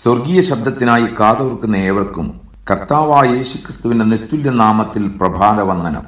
സ്വർഗീയ ശബ്ദത്തിനായി കാതോർക്കുന്ന ഏവർക്കും കർത്താവായ യേശുക്രിസ്തുവിന്റെ നിസ്തുല്യ നാമത്തിൽ പ്രഭാത വന്ദനം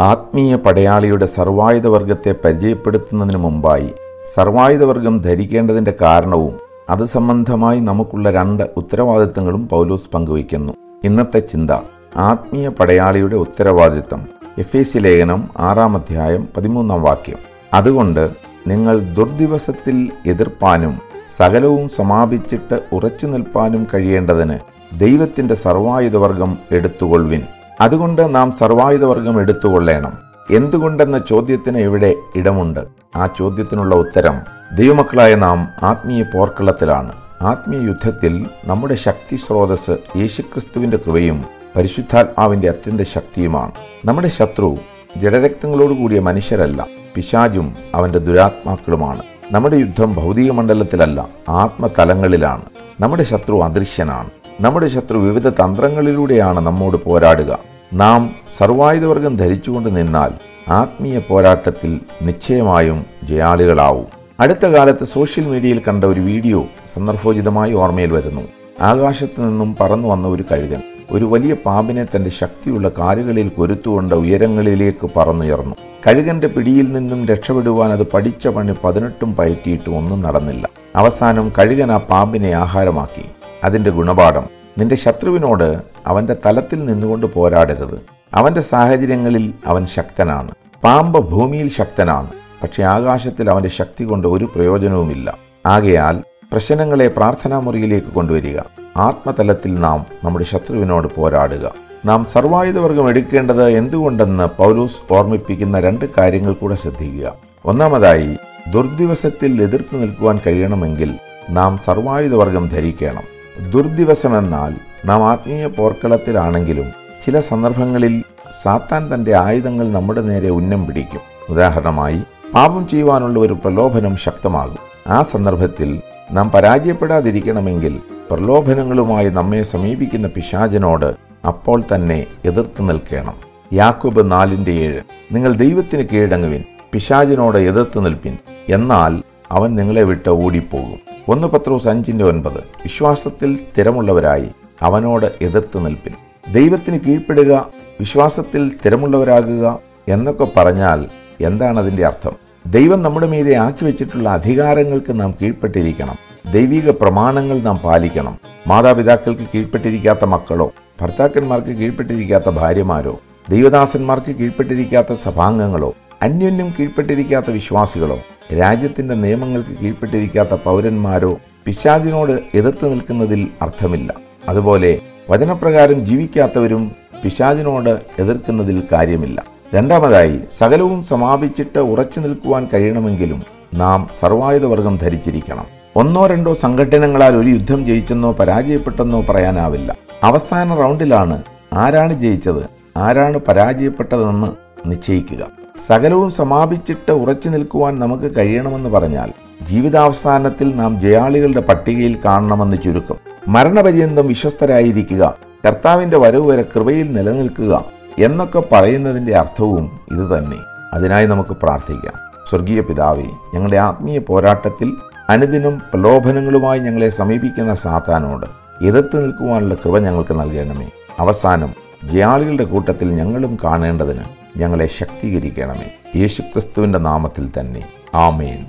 ആത്മീയ പടയാളിയുടെ സർവായുധവർഗത്തെ പരിചയപ്പെടുത്തുന്നതിന് മുമ്പായി സർവായുധവർഗം ധരിക്കേണ്ടതിന്റെ കാരണവും അത് സംബന്ധമായി നമുക്കുള്ള രണ്ട് ഉത്തരവാദിത്തങ്ങളും പൗലോസ് പങ്കുവയ്ക്കുന്നു. ഇന്നത്തെ ചിന്ത ആത്മീയ പടയാളിയുടെ ഉത്തരവാദിത്തം. എഫ് എ സി ലേഖനം ആറാം അധ്യായം പതിമൂന്നാം വാക്യം. അതുകൊണ്ട് നിങ്ങൾ ദുർദിവസത്തിൽ എതിർപ്പാനും സകലവും സമാപിച്ചിട്ട് ഉറച്ചു നിൽപ്പാനും കഴിയേണ്ടതിന് ദൈവത്തിന്റെ സർവായുധവർഗം എടുത്തുകൊള്ളുവിൻ. അതുകൊണ്ട് നാം സർവായുധവർഗം എടുത്തുകൊള്ളേണം. എന്തുകൊണ്ടെന്ന ചോദ്യത്തിന് ഇവിടെ ഇടമുണ്ട്. ആ ചോദ്യത്തിനുള്ള ഉത്തരം ദൈവമക്കളായ നാം ആത്മീയ പോർക്കളത്തിലാണ്. ആത്മീയ യുദ്ധത്തിൽ നമ്മുടെ ശക്തി സ്രോതസ് യേശുക്രിസ്തുവിന്റെ കൃപയും പരിശുദ്ധാത്മാവിന്റെ അത്യന്ത ശക്തിയുമാണ്. നമ്മുടെ ശത്രു ജഡരക്തങ്ങളോടുകൂടിയ മനുഷ്യരല്ല പിശാജും അവന്റെ ദുരാത്മാക്കളുമാണ്. നമ്മുടെ യുദ്ധം ഭൗതിക മണ്ഡലത്തിലല്ല ആത്മതലങ്ങളിലാണ്. നമ്മുടെ ശത്രു അദൃശ്യനാണ്. നമ്മുടെ ശത്രു വിവിധ തന്ത്രങ്ങളിലൂടെയാണ് നമ്മോട് പോരാടുക. നാം സർവായുധവർഗം ധരിച്ചുകൊണ്ട് നിന്നാൽ ആത്മീയ പോരാട്ടത്തിൽ നിശ്ചയമായും ജയാളികളാവും. അടുത്ത കാലത്ത് സോഷ്യൽ മീഡിയയിൽ കണ്ട ഒരു വീഡിയോ സന്ദർഭോചിതമായി ഓർമ്മയിൽ വരുന്നു. ആകാശത്തു നിന്നും പറന്നു വന്ന ഒരു കഴുകൻ. ഒരു വലിയ പാമ്പിനെ തന്റെ ശക്തിയുള്ള കാലുകളിൽ കൊരുത്തുകൊണ്ട് ഉയരങ്ങളിലേക്ക് പറന്നുയർന്നു. കഴുകന്റെ പിടിയിൽ നിന്നും രക്ഷപ്പെടുവാൻ അത് പഠിച്ച പണി പതിനെട്ടും പയറ്റിയിട്ടും ഒന്നും നടന്നില്ല. അവസാനം കഴുകൻ ആ പാമ്പിനെ ആഹാരമാക്കി. അതിന്റെ ഗുണപാഠം നിന്റെ ശത്രുവിനോട് അവന്റെ തലത്തിൽ നിന്നുകൊണ്ട് പോരാടരുത്. അവന്റെ സാഹചര്യങ്ങളിൽ അവൻ ശക്തനാണ്. പാമ്പ് ഭൂമിയിൽ ശക്തനാണ്. പക്ഷെ ആകാശത്തിൽ അവന്റെ ശക്തി കൊണ്ട് ഒരു പ്രയോജനവുമില്ല. ആകയാൽ പ്രശ്നങ്ങളെ പ്രാർത്ഥനാ മുറിയിലേക്ക് കൊണ്ടുവരിക. ആത്മതലത്തിൽ നാം നമ്മുടെ ശത്രുവിനോട് പോരാടുക. നാം സർവായുധവർഗം എടുക്കേണ്ടത് എന്തുകൊണ്ടെന്ന് പൗലൂസ് ഓർമ്മിപ്പിക്കുന്ന രണ്ട് കാര്യങ്ങൾ കൂടെ ശ്രദ്ധിക്കുക. ഒന്നാമതായി ദുർദിവസത്തിൽ എതിർത്ത് നിൽക്കുവാൻ കഴിയണമെങ്കിൽ നാം സർവായുധവർഗം ധരിക്കണം. ദുർദിവസമെന്നാൽ നാം ആത്മീയ പോർക്കളത്തിലാണെങ്കിലും ചില സന്ദർഭങ്ങളിൽ സാത്താൻ തന്റെ ആയുധങ്ങൾ നമ്മുടെ നേരെ ഉന്നം പിടിക്കും. ഉദാഹരണമായി പാപം ചെയ്യുവാനുള്ള ഒരു പ്രലോഭനം ശക്തമാകും. ആ സന്ദർഭത്തിൽ നാം പരാജയപ്പെടാതിരിക്കണമെങ്കിൽ പ്രലോഭനങ്ങളുമായി നമ്മെ സമീപിക്കുന്ന പിശാചനോട് അപ്പോൾ തന്നെ എതിർത്ത് നിൽക്കണം. യാക്കോബ് നാലിന്റെ ഏഴ്. നിങ്ങൾ ദൈവത്തിന് കീഴടങ്ങുവിൻ പിശാചിനോട് എതിർത്ത് നിൽപ്പിൻ എന്നാൽ അവൻ നിങ്ങളെ വിട്ട് ഓടിപ്പോകും. ഒന്ന് പത്രോസ് അഞ്ചിന്റെ ഒൻപത്. വിശ്വാസത്തിൽ സ്ഥിരമുള്ളവരായി അവനോട് എതിർത്ത് നിൽപ്പിൻ. ദൈവത്തിന് കീഴ്പ്പെടുക വിശ്വാസത്തിൽ സ്ഥിരമുള്ളവരാകുക എന്നൊക്കെ പറഞ്ഞാൽ എന്താണ് അതിന്റെ അർത്ഥം? ദൈവം നമ്മുടെ മീതെ ആക്കി വെച്ചിട്ടുള്ള അധികാരങ്ങൾക്ക് നാം കീഴ്പ്പെട്ടിരിക്കണം. ദൈവിക പ്രമാണങ്ങൾ നാം പാലിക്കണം. മാതാപിതാക്കൾക്ക് കീഴ്പ്പെട്ടിരിക്കാത്ത മക്കളോ ഭർത്താക്കന്മാർക്ക് കീഴ്പ്പെട്ടിരിക്കാത്ത ഭാര്യമാരോ ദൈവദാസന്മാർക്ക് കീഴ്പ്പെട്ടിരിക്കാത്ത സഭാംഗങ്ങളോ അന്യോന്യം കീഴ്പ്പെട്ടിരിക്കാത്ത വിശ്വാസികളോ രാജ്യത്തിന്റെ നിയമങ്ങൾക്ക് കീഴ്പ്പെട്ടിരിക്കാത്ത പൗരന്മാരോ പിശാചിനോട് എതിർത്ത് നിൽക്കുന്നതിൽ അർത്ഥമില്ല. അതുപോലെ വചനപ്രകാരം ജീവിക്കാത്തവരും പിശാചിനോട് എതിർക്കുന്നതിൽ കാര്യമില്ല. രണ്ടാമതായി സകലവും സമാപിച്ചിട്ട് ഉറച്ചു നിൽക്കുവാൻ കഴിയണമെങ്കിലും നാം സർവായുധവർഗം ധരിച്ചിരിക്കണം. ഒന്നോ രണ്ടോ സംഘടനകളാൽ ഒരു യുദ്ധം ജയിച്ചെന്നോ പരാജയപ്പെട്ടെന്നോ പറയാനാവില്ല. അവസാന റൗണ്ടിലാണ് ആരാണ് ജയിച്ചത് ആരാണ് പരാജയപ്പെട്ടതെന്ന് നിശ്ചയിക്കുക. സകലവും സമാപിച്ചിട്ട് ഉറച്ചു നിൽക്കുവാൻ നമുക്ക് കഴിയണമെന്ന് പറഞ്ഞാൽ ജീവിതാവസാനത്തിൽ നാം ജയാളികളുടെ പട്ടികയിൽ കാണണമെന്ന് ചുരുക്കം. മരണപര്യന്തം വിശ്വസ്തരായിരിക്കുക കർത്താവിന്റെ വരവ് വരെ കൃപയിൽ നിലനിൽക്കുക എന്നൊക്കെ പറയുന്നതിന്റെ അർത്ഥവും ഇതുതന്നെ അതിനായി നമുക്ക് പ്രാർത്ഥിക്കാം. സ്വർഗീയ പിതാവേ ഞങ്ങളുടെ ആത്മീയ പോരാട്ടത്തിൽ അനുദിനം പ്രലോഭനങ്ങളുമായി ഞങ്ങളെ സമീപിക്കുന്ന സാത്താനോട് എതിർത്ത് നിൽക്കുവാനുള്ള കൃപ ഞങ്ങൾക്ക് നൽകണമേ. അവസാനം ജയാളികളുടെ കൂട്ടത്തിൽ ഞങ്ങളും കാണേണ്ടതിന് ഞങ്ങളെ ശക്തീകരിക്കണമേ. യേശുക്രിസ്തുവിന്റെ നാമത്തിൽ തന്നെ. ആമേൻ.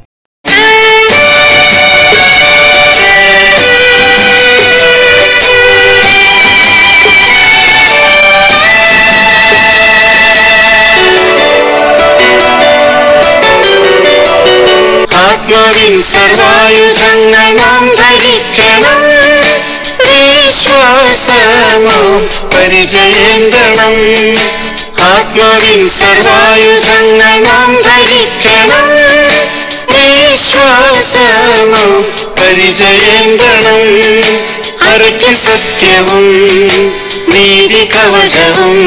സർവായുധങ്ങൾ നാം ഭരിക്കണം. വിശ്വാസമോ പരിചയേന്തണം ആത്മാവിൻ സർവായുധങ്ങൾ നാം ധരിക്കണം വിശ്വാസമോ പരിചയേന്തണം അരയ്ക്ക് സത്യവും നീതി കവചവും.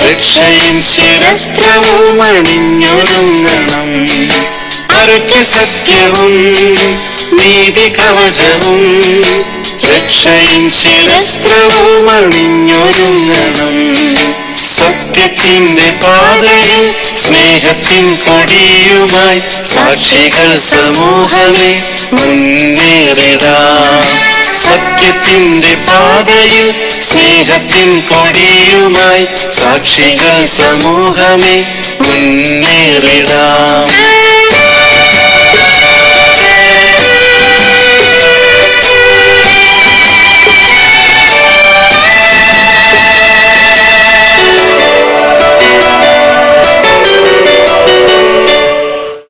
രക്ഷയും ശിരസ്ത്രവും അണിഞ്ഞൊരുങ്ങണം സത്യവും നീതി കവചവും രക്ഷയിൻ ശിരസ്ത്രവും അണിഞ്ഞൊരുങ്ങണം. സത്യത്തിന്റെ പാതയിൽ സ്നേഹത്തിൻ കൊടിയുമായി സാക്ഷികൾ സമൂഹമേ മുന്നേറിടാ. സത്യത്തിന്റെ പാതയിൽ സ്നേഹത്തിൻ കൊടിയുമായി സാക്ഷികൾ സമൂഹമേ മുന്നേറിടാം.